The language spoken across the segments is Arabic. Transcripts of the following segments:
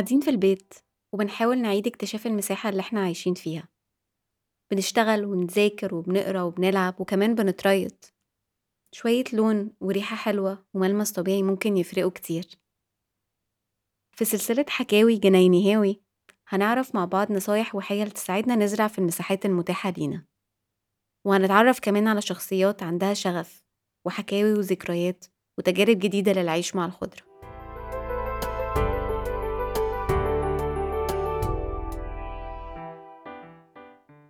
قاعدين في البيت وبنحاول نعيد اكتشاف المساحة اللي إحنا عايشين فيها. بنشتغل ونذاكر وبنقرأ وبنلعب وكمان بنتريض شوية لون وريحة حلوة وملمس طبيعي ممكن يفرقوا كتير. في سلسلة حكاوي جناينهاوي هنعرف مع بعض نصايح وحيل تساعدنا نزرع في المساحات المتاحة لينا. وهنتعرف كمان على شخصيات عندها شغف وحكاوي وذكريات وتجارب جديدة للعيش مع الخضرة.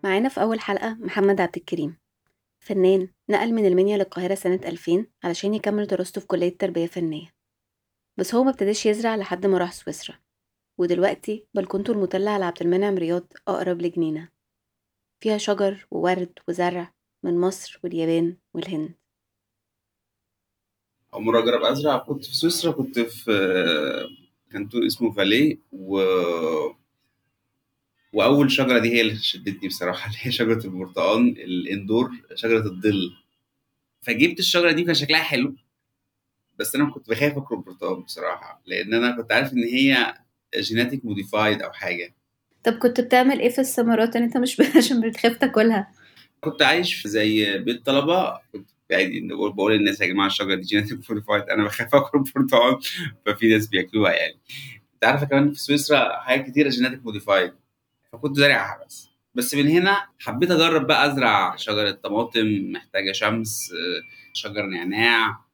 معانا في أول حلقة محمد عبد الكريم فنان نقل من المنيا للقاهرة سنة 2000 علشان يكمل دراسته في كلية تربية فنية بس هو مبتداش يزرع لحد ما راح سويسرا ودلوقتي بلكونته المطلة على عبد المنعم رياض أقرب لجنينة. فيها شجر وورد وزرع من مصر واليابان والهند. أول مرة أجرب أزرع كنت في سويسرا كنت في كانتون اسمه فاليه و وأول شجرة دي هي اللي شدتني بصراحة اللي هي شجرة البرتقال ال indoor شجرة الظل. فجبت الشجرة دي كان شكلها حلو بس أنا كنت بخاف اكل البرتقال بصراحة لأن أنا كنت عارف إن هي genetic modified أو حاجة. طب كنت بتعمل إيه في الثمرات؟ إن أنت مش عشان بتخاف تاكلها. كنت عايش في زي بيت طلبة كنت عادي بقول للناس يا جماعة الشجرة دي genetic modified أنا بخاف اكل البرتقال ففي ناس بياكلوها يعني. أنت عارفة كمان في سويسرا حاجات كتيرة genetic modified فكنت زارعها بس بس من هنا حبيت أجرب بقى أزرع شجرة طماطم محتاجة شمس شجر نعناع.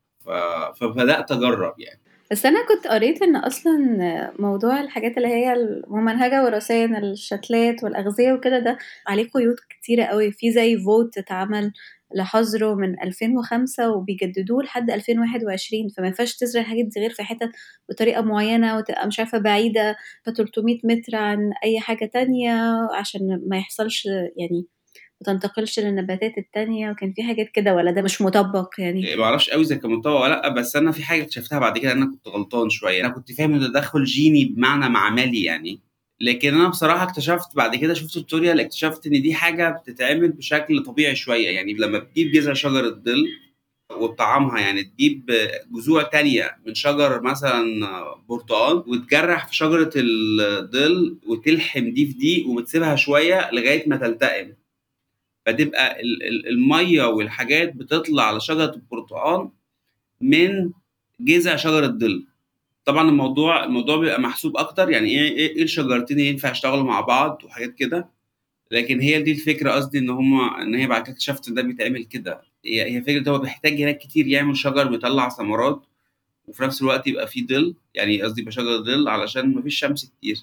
فبدأت أجرب يعني بس أنا كنت قريت إن أصلا موضوع الحاجات اللي هي الممنهجة وراثيا الشتلات والأغذية وكده ده عليه قيود كتيرة قوي في زي فوت اتعمل لحظره من 2005 وبيجددوه لحد 2021 فما ينفعش تزرع الحاجات دي غير في حتت بطريقة معينة وتبقى مش عارفة بعيدة ف 300 متر عن أي حاجة تانية عشان ما يحصلش يعني ما تنتقلش للنباتات التانية وكان في حاجات كده ولا ده مش مطبق يعني؟ ما أعرفش قوي إذا كان مطبق ولا لأ بس أنا في حاجة اكتشفتها بعد كده أنا كنت غلطان شوية. أنا كنت فاهم إن تدخل جيني بمعنى معملي يعني. لكن أنا بصراحة اكتشفت بعد كده شفت توتوريال اكتشفت إن دي حاجة بتتعمل بشكل طبيعي شوية. يعني لما بتجيب جذع شجره ظل وتطعمها يعني تجيب جذوع تانية من شجر مثلا برتقال وتجرح في شجرة الظل وتلحم دي في دي وبتسيبها شوية لغاية ما تلتئم. فتبقى المية والحاجات بتطلع على شجرة البرتقال من جذع شجرة ظل طبعا الموضوع الموضوع بيبقى محسوب أكتر يعني إيه إيه الشجرتين ينفع يشتغلوا مع بعض وحاجات كده. لكن هي دي الفكرة قصدي إن هم إن هي بعد كده اكتشفت إن ده بيتعمل كده. هي هي فكرة هو بيحتاج هناك كتير يعمل شجر بيطلع ثمرات وفي نفس الوقت يبقى فيه ظل يعني قصدي يبقى شجر ظل علشان مفيش شمس كتير.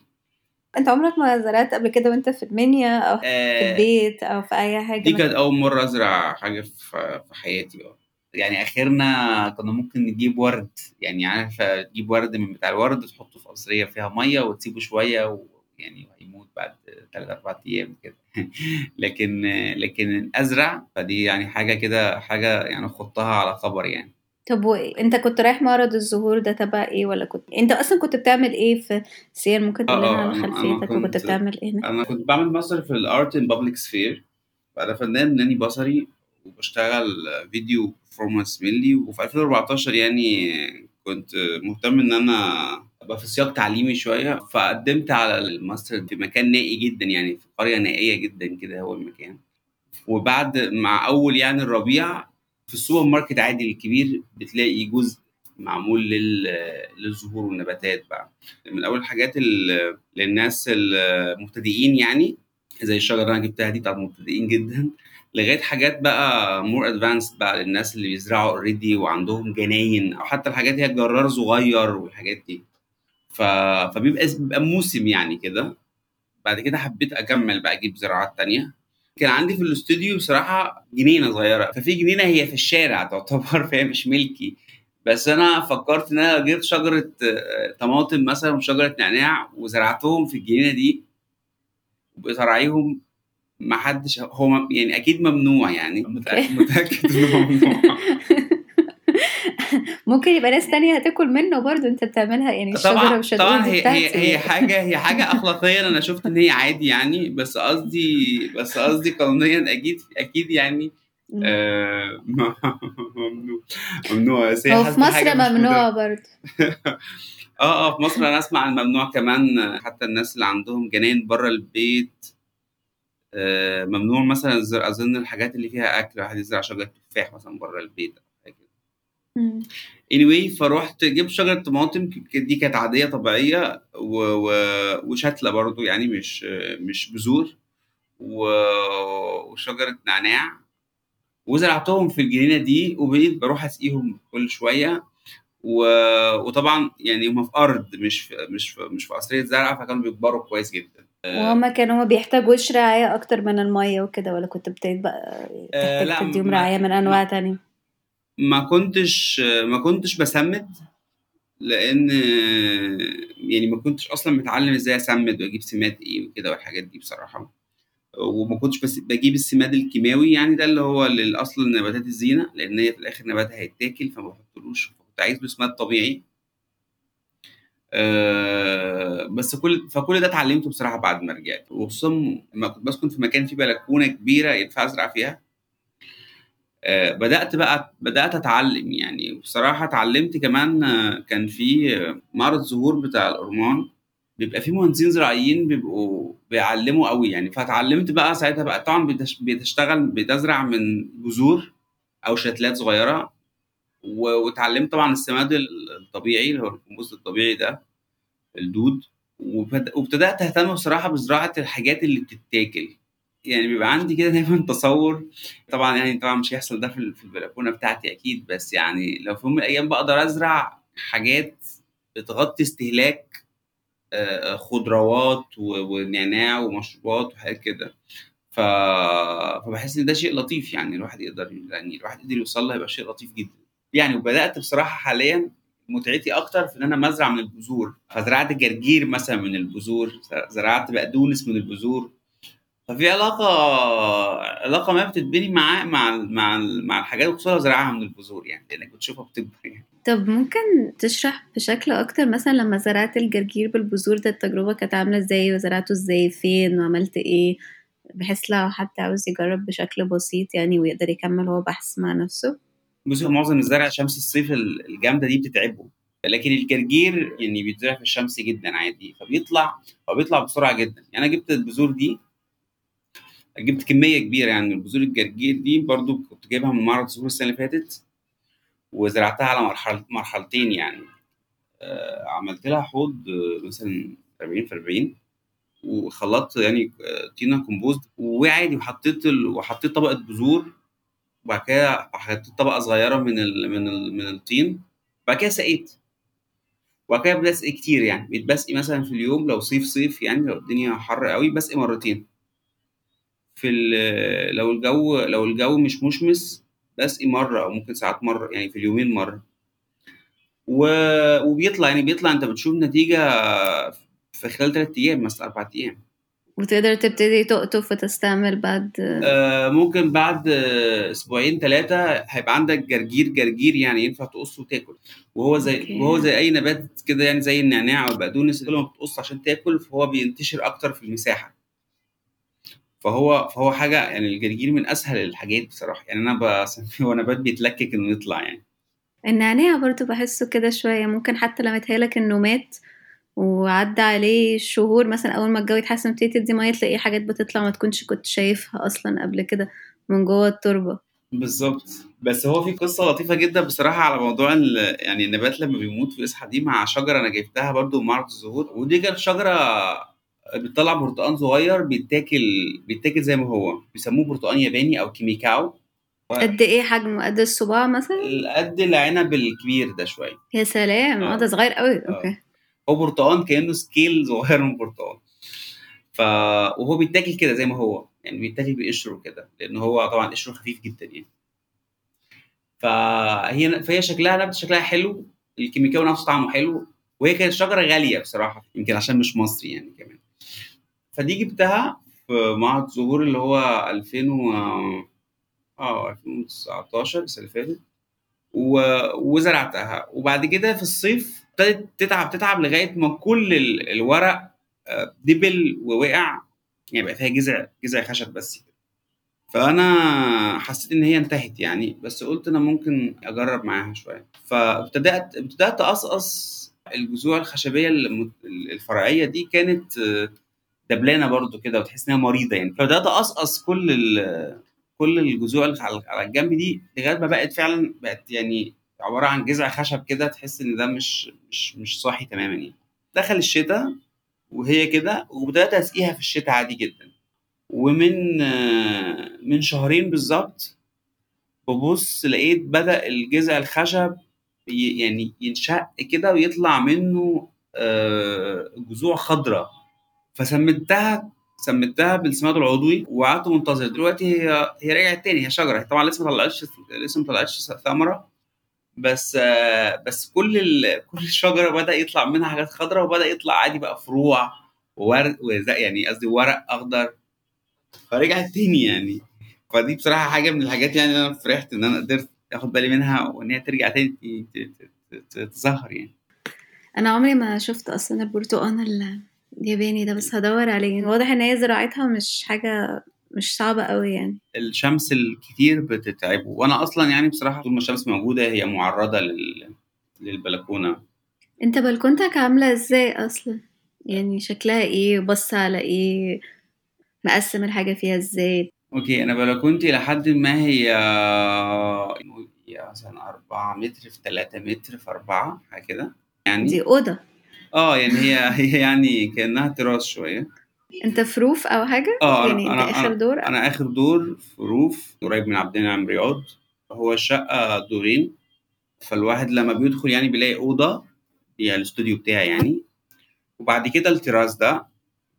أنت عمرك ما زرعت قبل كده وأنت في المنيا أو آه. في البيت أو في أي حاجة دي كانت أول مرة أزرع حاجة في حياتي آه. يعني آخرنا كنا ممكن نجيب ورد يعني عارف تجيب ورد من بتاع الورد تحطه في قصرية فيها مية وتسيبه شوية ويعني هيموت بعد ثلاث أربع أيام كده. لكن لكن ازرع فدي يعني حاجة كده حاجة يعني خضتها على خبر يعني. طب أنت كنت رايح معرض الزهور ده تبع إيه ولا كنت أنت أصلا كنت بتعمل إيه في سير؟ ممكن تقول لنا عن خلفيتك وكنت بتعمل إيه هنا؟ أنا كنت بعمل ماستر في ال art in public sphere أنا فنان ناني بصري. وبشتغل video performance mainly وفي 2014 يعني كنت مهتم إن أنا أبقى في سياق تعليمي شوية فقدمت على الماستر في مكان نائي جدا يعني في قرية نائية جدا كده هو المكان. وبعد مع أول يعني الربيع في السوبر ماركت عادي الكبير بتلاقي جزء معمول للزهور والنباتات بقى. من اول الحاجات للناس المبتدئين يعني زي الشجرة اللي أنا جبتها دي بتاعت مبتدئين جدا. لغاية حاجات بقى more advanced بقى للناس اللي بيزرعوا already وعندهم جناين أو حتى الحاجات هي الجرار صغير والحاجات دي. ف... فبيبقى بيبقى موسم يعني كده. بعد كده حبيت أكمل بقى أجيب زراعات تانية. كان عندي في الاستوديو بصراحة جنينة صغيرة. ففي جنينة هي في الشارع تعتبر فهي مش ملكي. بس أنا فكرت إن أنا جبت شجرة طماطم مثلا وشجرة نعناع وزرعتهم في الجنينة دي. وبقيت ارعيهم ما حدش هو يعني أكيد ممنوع يعني. متأكد. إنه ممنوع. ممكن يبقى ناس تانية هتاكل منه برضو أنت بتعملها يعني طبعا مش طبعا هي هي, هي حاجة هي حاجة اخلاقيا أنا شفت إن هي عادي يعني بس قصدي بس قصدي قانونيا أكيد أكيد يعني م ممنوع. ممنوع. بس هو في مصر ممنوع برضه. آه، آه، في مصر أنا أسمع عن ممنوع كمان حتى الناس اللي عندهم جناين برّه البيت. ممنوع مثلًا الز أظن الحاجات اللي فيها أكل، الواحد يزرع شجرة تفاح مثلًا برّه البيت anyway فرُحت جِبت شجرة طماطم دي كانت عادية طبيعية و و وشتلة برضه يعني مش مش بذور و وشجرة نعناع. وزرعتهم في الجنينة دي وبقيت باروح أسقيهم كل شوية. و وطبعًا يعني هُم في أرض مش في مش في مش في قصرية زرع، فكانوا بيكبروا كويس جدًا. آآ وهُم كانوا بيحتاجوش رعاية أكتر من المَيّة وكده والّا كنت ابتديت بقى لأ تدّيهم رعاية من أنواع تانية؟ ما كنتش ما كنتش باسمِّد، لإن يعني ما كنتش أصلًا متعلِّم إزاي أسمِّد وأجيب سماد إيه وكده والحاجات دي بصراحة، وما كنتش بس باجيب السماد الكيماوي يعني ده اللي هو للأصل لنباتات الزينة، لإن هي في الآخر نبات هيتاكل فما باحطّلوش كنت عايز له سماد طبيعي. آآ بس كل فكل ده اتعلِّمته بصراحة بعد ما رجعت، وخصوصًا لمّا كنت باسكن في مكان فيه بلكونة كبيرة ينفع أزرع فيها. آآ بدأت بقى بدأت أتعلِّم يعني، بصراحة اتعلِّمت كمان كان في معرض زهور بتاع الأورمان، بيبقى في مهندسين زراعيين بيبقوا بيعلِّموا أوي يعني، فاتعلِّمت بقى ساعتها بقى طبعًا بتش بتشتغل بتزرع من بذور أو شتلات صغيرة، و واتعلِّمت طبعًا السماد ال الطبيعي اللي هو الكومبوست الطبيعي ده، الدود، وبد وابتدأت أهتم بصراحة بزراعة الحاجات اللي بتتاكل، يعني بيبقى عندي كده دايمًا تصوُّر. طبعًا يعني طبعًا مش هيحصل ده في ال في البلكونة بتاعتي أكيد، بس يعني لو في يوم من الأيام باقدر أزرع حاجات بتغطي استهلاك آآ خضروات و ونعناع ومشروبات وحاجات كده، ف فباحس إن ده شيء لطيف يعني الواحد يقدر يعني الواحد قدر يوصل له هيبقى شيء لطيف جدًا. يعني وبدأت بصراحة حاليًا متعتي أكتر في إن أنا أمّا أزرع من البذور، فزرعت جرجير مثلًا من البذور، زرعت بقدونس من البذور، ففي علاقة علاقة ما بتتبني مع مع ال مع الحاجات وخصوصًا لو زارعها من البذور يعني، لإنّك بتشوفها بتكبر يعني. طب ممكن تشرح بشكل أكتر مثلًا لمّا زرعت الجرجير بالبذور ده التجربة كانت عاملة إزاي وزرعته إزاي، فين وعملت إيه؟ بحيث لو حد عاوز يجرّب بشكل بسيط يعني ويقدر يكمّل هو بحث مع نَفْسه؟ هو معظم الزرع شمس الصيف ال الجامدة دي بتتعبه، لكن الجرجير يعني بيتزرع في الشمس جدًا عادي، فبيطلع هو بيطلع بسرعة جدًا، يعني أنا جِبت البذور دي جِبت كمية كبيرة يعني. من بذور الجرجير دي برضه كنت جايبها من معرض الزهور السنة اللي فاتت، وزرعتها على مرحل مرحلتين يعني، آآ عملت لها حوض مثلًا 40 في 40 وخلّطت يعني آآ طينة كومبوست وعادي وحطيت ال وحطيت طبقة بذور، وبعد كده حطيت طبقة صغيرة من ال من ال من الطين، وبعد كده سقيت. وبعد كده باسقي كتير يعني، بقيت باسقي مثلًا في اليوم لو صيف، صيف يعني لو الدنيا حَر أوي باسقي مرتين. في لو الجو لو الجو مش مُشمِس باسقي مرّة أو ممكن ساعات مرّة يعني في اليومين مرّة. و وبيطلع يعني بيطلع أنت بتشوف نتيجة في خلال 3 أيام مثلًا 4 أيام. وتقدر تبتدي تقطف وتستعمل بعد آآ ممكن بعد أسبوعين 3 هيبقى عندك جرجير، جرجير يعني ينفع تقصه وتاكل، وهو زي okay. وهو زي أي نبات كده يعني زي النعناع أو البقدونس كل ما بتقص عشان تاكل فهو بينتشر أكتر في المساحة. فهو فهو حاجة يعني الجرجير من أسهل الحاجات بصراحة، يعني أنا باسميه هو نبات بيتلكك إنه يطلع يعني. النعناع برضه باحسّه كده شوية، ممكن حتى لو يتهيأ لك إنه مات وعدّى عليه شهور مثلًا أول ما الجو يتحسن وتبتدي تدّي مَيّة تلاقي حاجات بتطلع ما تكونش كنت شايفها أصلًا قبل كده من جوّه التربة. بالضبط، بس هو في قصة لطيفة جدًا بصراحة على موضوع يعني النبات لمّا بيموت ويصحى دي مع شجرة أنا جِبتها برضه من معرض الزهور، ودي كانت شجرة بتطلّع برتقان صغير بيتاكل بيتاكل زي ما هو، بيسموه برتقان ياباني أو كيميكاو. قد إيه حجمه، قد الصباع مثلًا؟ قد العنب الكبير ده شوية. يا سلام! آه، ده صغير أوي، آه. هو برتقان كإنه scale صغير من البرتقان. ف وهو بيتاكل كده زي ما هو، يعني بيتاكل بقشره كده، لإن هو طبعًا قشره خفيف جدًا يعني. فهي فهي شكلها نبتة شكلها حلو، الكيميكاوي نفسه طعمه حلو، وهي كانت شجرة غالية بصراحة، يمكن عشان مش مصري يعني كمان. فدي جِبتها في معرض زهور اللي هو 2000 و آه 2019 السنة اللي فاتت، و وزرعتها، وبعد كده في الصيف ابتدت تتعب، تتعب لغاية ما كل ال الورق آآ دِبِل ووقع، يعني بقى فيها جذع جذع خشب بس كده. فأنا حسيت إن هي انتهت يعني بس قلت أنا ممكن أجرب معاها شوية. فابتدأت ابتدأت أقصقص الجذوع الخشبية الم- الفرعية دي كانت آه، دبلانة برضو كده وتحس إنها مريضة يعني. فبدأت أقصقص كل ال- كل الجذوع اللي على الجنب دي لغاية ما بقت فعلا بقت يعني عبارة عن جذع خشب كده تحس إن ده مش مش مش صاحي تماما يعني. دخل الشتاء وهي كده وبدأت أسقيها في الشتاء عادي جدا. ومن من شهرين بالظبط ببص لقيت بدأ الجذع الخشب يعني ينشق كده ويطلع منه آه، جذوع خضراء. فسميتها سميتها بالسماد العضوي وقعدت منتظر. دلوقتي هي هي رجعت تاني هي شجرة. هي طبعا لسه ما طلعتش لسه ما طلعتش ثمرة. بس بس كل ال... كل الشجرة بدأ يطلع منها حاجات خضراء وبدأ يطلع عادي بقى فروع وورق يعني قصدي ورق أخضر. فرجعت تاني يعني. فدي بصراحة حاجة من الحاجات يعني أنا فرحت إن أنا قدرت آخد بالي منها وإن هي ترجع تاني ت- ت- ت- ت- تظهر يعني. أنا عمري ما شفت أصلا البرتقال ال- الياباني ده بس هدور عليه. واضح إن هي زراعتها مش حاجة مش صعبة قوي يعني. الشمس الكتير بتتعبه. وأنا أصلا يعني بصراحة طول ما الشمس موجودة هي معرضة لل... للبلكونة. أنت بلكونتك عاملة إزاي أصلا؟ يعني شكلها إيه؟ بص على إيه؟ مقسم الحاجة فيها إزاي؟ okay أنا بلكونتي لحد ما هي مثلا 4 متر في 3 متر في 4 حاجة كده. يعني دي أوضة. آه يعني هي هي يعني كأنها تراس شوية. أنت في roof أو حاجة؟ آه يعني أنا أنت أنا آخر أنا, دور أنا آخر دور في roof قريب من عبد المنعم رياض. هو الشقه دورين فالواحد لما بيدخل يعني بيلاقي أوضة هي الاستوديو بتاعي يعني. وبعد كده التراس ده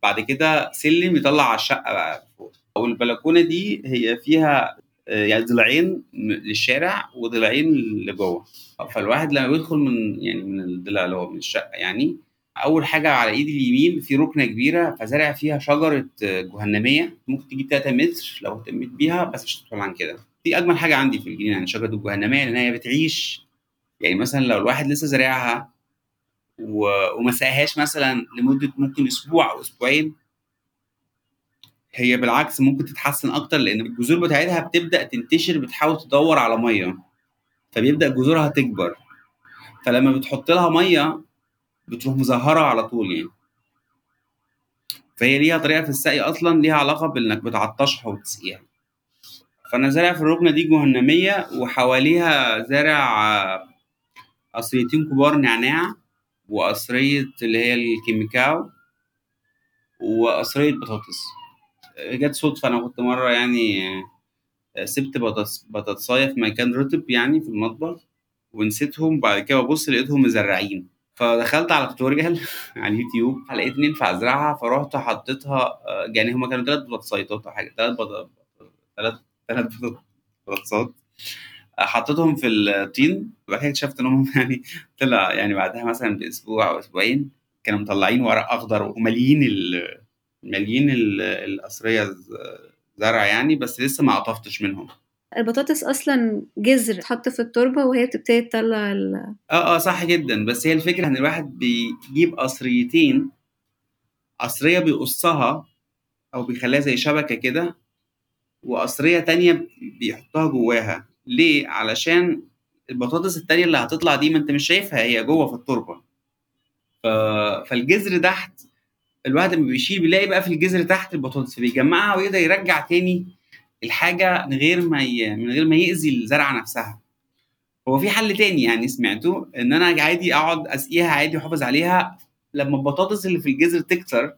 بعد كده سلم يطلع على الشقة بقى فوق. والبلكونه دي هي فيها آه، يعني ضلعين للشارع وضلعين لجوه. فالواحد لما بيدخل من يعني من الضلع اللي هو من الشقة يعني أول حاجة على ايدي اليمين في ركنة كبيرة فزارع فيها شجرة آه، جهنمية. ممكن تجيب 3 متر لو اهتميت بيها بس مش هتطول عن كده. دي أجمل حاجة عندي في الجنينة يعني شجرة الجهنمية لأن هي بتعيش. يعني مثلا لو الواحد لسه زارعها و- وما سقاهاش مثلا لمدة ممكن أسبوع أو أسبوعين هي بالعكس ممكن تتحسن أكتر لأن الجذور بتاعتها بتبدأ تنتشر بتحاول تدور على مية. فبيبدأ جذورها تكبر. فلما بتحط لها مية بتروح مزهرة على طول يعني. فهي ليها طريقة في السقي أصلا ليها علاقة بإنك بتعطشها وتسقيها فأنا زارع في الركنة دي جهنمية وحواليها زارع آه، قصريتين كبار نعناع وقصرية اللي هي الكيميكاو وقصرية بطاطس. جت صدفة أنا كنت مرة يعني آه، سبت بطاطس بطاطساية في مكان رطب يعني في المطبخ ونسيتهم بعد كده ببص لقيتهم مزرعين. فدخلت على tutorial على اليوتيوب لقيت ينفع ازرعها فرحت حطيتها آه، يعني هما كانوا ثلاث بطاطسايات أو حاجة ثلاث ثلاث ثلاث بطاطسات. آه، حطيتهم في الطين وبعد كده اكتشفت إنهم يعني طلع يعني بعدها مثلا بأسبوع أو أسبوعين كانوا مطلعين ورق أخضر وماليين ال ماليين ال- القصرية ز- زرع يعني بس لسه ما قطفتش منهم. البطاطس أصلا جذر اتحط في التربة وهي بتبتدي تطلع. آه آه صح جدا بس هي الفكرة إن الواحد بيجيب قصريتين قصرية بيقصها أو بيخليها زي شبكة كده وقصرية تانية بيحطها جواها ليه علشان البطاطس التانية اللي هتطلع دي ما أنت مش شايفها هي جوه في التربة. فالجذر تحت الواحد لما بيشيل بيلاقي بقى في الجذر تحت البطاطس فبيجمعها ويقدر يرجع تاني الحاجة من غير ما ي... من غير ما يأذي الزرعة نفسها. هو في حل تاني يعني سمعته إن أنا عادي أقعد أسقيها عادي وأحافظ عليها. لما البطاطس اللي في الجذر تكتر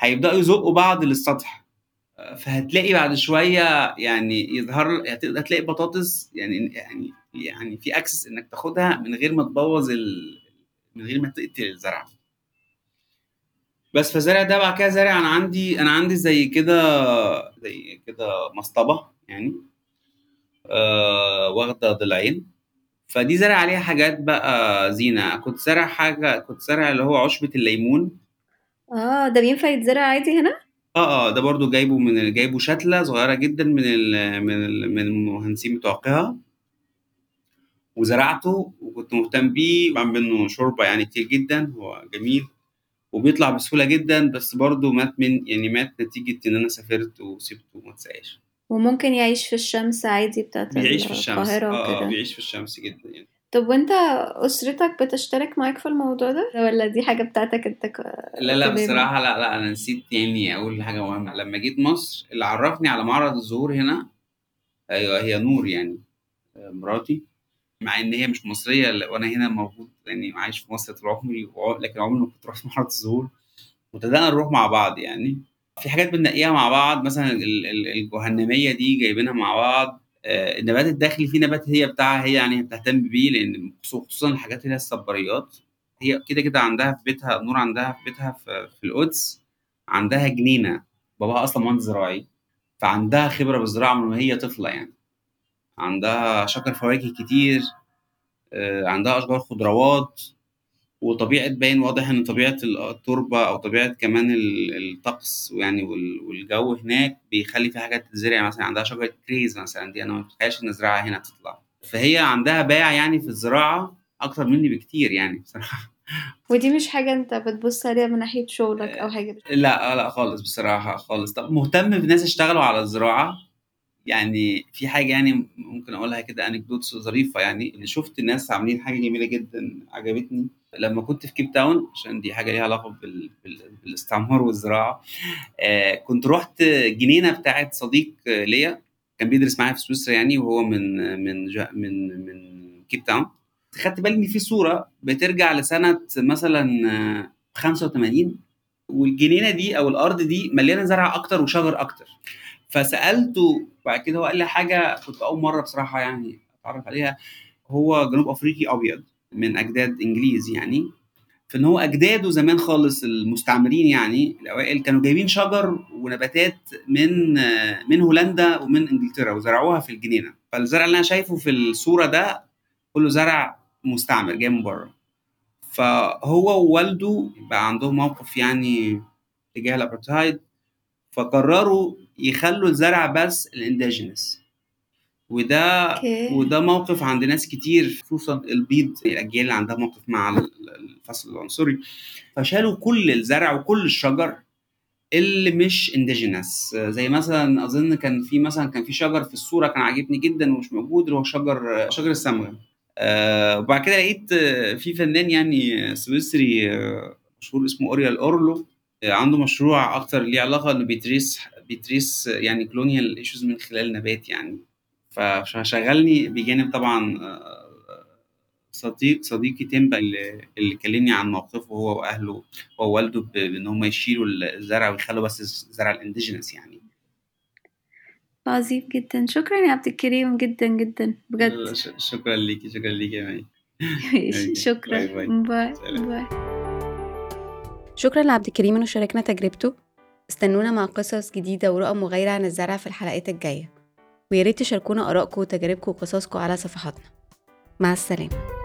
هيبدأوا يزقوا بعض للسطح. فهتلاقي بعد شوية يعني يظهر هت- هتلاقي بطاطس يعني يعني يعني في أكسس إنك تاخدها من غير ما تبوظ ال... من غير ما تقتل الزرع بس فزارع ده بعد كده زارع أنا عندي أنا عندي زي كده زي كده مصطبة يعني آه واخدة ضلعين. فدي زارع عليها حاجات بقى زينة. كنت زارع حاجة كنت زارع اللي هو عشبة الليمون. آه ده بينفع يتزرع عادي هنا؟ آه آه ده برضو جايبه من جايبه شتلة صغيرة جدا من ال من ال من المهندسين بتوع وزرعته وكنت مهتم بيه بعمل منه شوربة يعني كتير جدا. هو جميل. وبيطلع بسهولة جدًا، بس برضه مات من يعني مات نتيجة إن أنا سافرت وسِبته وما اتسقاش. وممكن يعيش في الشمس عادي بتاعة بيعيش في الشمس، القاهرة آه، آه،. بيعيش في الشمس جدًا يعني. طب وأنت أسرتك بتشترك معاك في الموضوع ده والّا دي حاجة بتاعتك أنت ك لا، لا، كبيبي؟ بصراحة لأ، لأ، أنا نسيت يعني أقول حاجة مهمة، لمّا جيت مصر اللي عرّفني على معرض الزهور هنا أيوه، هي نور يعني آآ مراتي، مع إن هي مش مصرية ل وأنا هنا موجود يعني عايش في مصر طول عمري لكن عمري ما كنت رُحت معرض الزهور، وابتدأنا نروح مع بعض يعني. في حاجات بننقيها مع بعض مثلًا ال ال الجهنمية دي جايبينها مع بعض، آآ النبات الداخلي في نبات هي بتاعها هي يعني بتهتم بيه خصو خصوصًا الحاجات اللي هي الصباريات، هي كده، كده عندها في بيتها نور عندها في بيتها في في القدس عندها جنينة، باباها أصلًا مهندس زراعي، فعندها خبرة بالزراعة من وهي طفلة يعني. عندها شجر فواكه كتير، آآ عندها أشجار خضروات، وطبيعة باين واضح إن طبيعة ال التربة أو طبيعة كمان ال الطقس ويعني وال والجو هناك بيخلّي في حاجات تتزرع مثلًا عندها شجرة كريز مثلًا دي أنا ما اتخيلش إن أزرعها هنا تطلع، فهي عندها باع يعني في الزراعة أكتر مني بكتير يعني بصراحة. ودي مش حاجة أنت بتبُص عليها من ناحية شغلك أو حاجة بت لأ، لأ خالص بصراحة خالص. طب مهتم بناس اشتغلوا على الزراعة، يعني في حاجة يعني ممكن أقولها كده anecdotes ظريفة يعني، إن شُفت ناس عاملين حاجة جميلة جدًا عجبتني، لمّا كنت في كيب تاون عشان دي حاجة ليها بال بالاستعمار والزراعة، آآ كنت رُحت جنينة بتاعة صديق ليّا كان بيدرس معايا في سويسرا يعني وهو من من من من كيب تاون، خدت بالي إن في صورة بترجع لسنة مثلًا 85 والجنينة دي أو الأرض دي مليانة زرع أكتر وشجر أكتر، فسألته وبعد كده هو قال لي حاجة كنت أول مرّة بصراحة يعني أتعرّف عليها، هو جنوب أفريقي أبيض من أجداد إنجليز يعني، فإن هو أجداده زمان خالص المستعمرين يعني الأوائل كانوا جايبين شجر ونباتات من من هولندا ومن إنجلترا وزرعوها في الجنينة، فالزرع اللي أنا شايفه في الصورة ده كُلّه زرع مستعمر جاي من برّه. فهو ووالده بقى عندهم موقف يعني تجاه الأبارتهايد، فقرروا يخلّوا الزرع بس الindigenous وده okay. وده موقف عند ناس كتير خصوصًا البيض الأجيال اللي عندها موقف مع ال الفصل العنصري، فشالوا كل الزرع وكل الشجر اللي مش indigenous زي مثلًا أظن كان في مثلًا كان في شجر في الصورة كان عاجبني جدًا ومش موجود اللي هو شجر شجر الصمغ. آآ وبعد كده لقيت في فنان يعني سويسري مشهور اسمه أوريل أورلو، عنده مشروع أكتر ليه علاقة إنه بي trace بي trace يعني colonial issues من خلال نبات يعني، فشغّلني بجانب طبعًا صديق صديقي تيمبا اللي اللي كلّمني عن موقفه هو وأهله هو ووالده ب بإن هم يشيلوا الزرع ويخلّوا بس الزرع ال indigenous يعني. عظيم جدًا، شكرًا يا عبد الكريم جدًا، جدًا بجد. شكرًا ليكِ، شكرًا ليكِ يا مي. شكرًا، bye، bye. باي،. باي. شكرًا لعبد الكريم إنه شاركنا تجربته، استنونا مع قصص جديدة ورؤى مغايرة عن الزرع في الحلقات الجاية، ويا ريت تشاركونا آرائكم وتجاربكم وقصصكم على صفحاتنا. مع السلامة.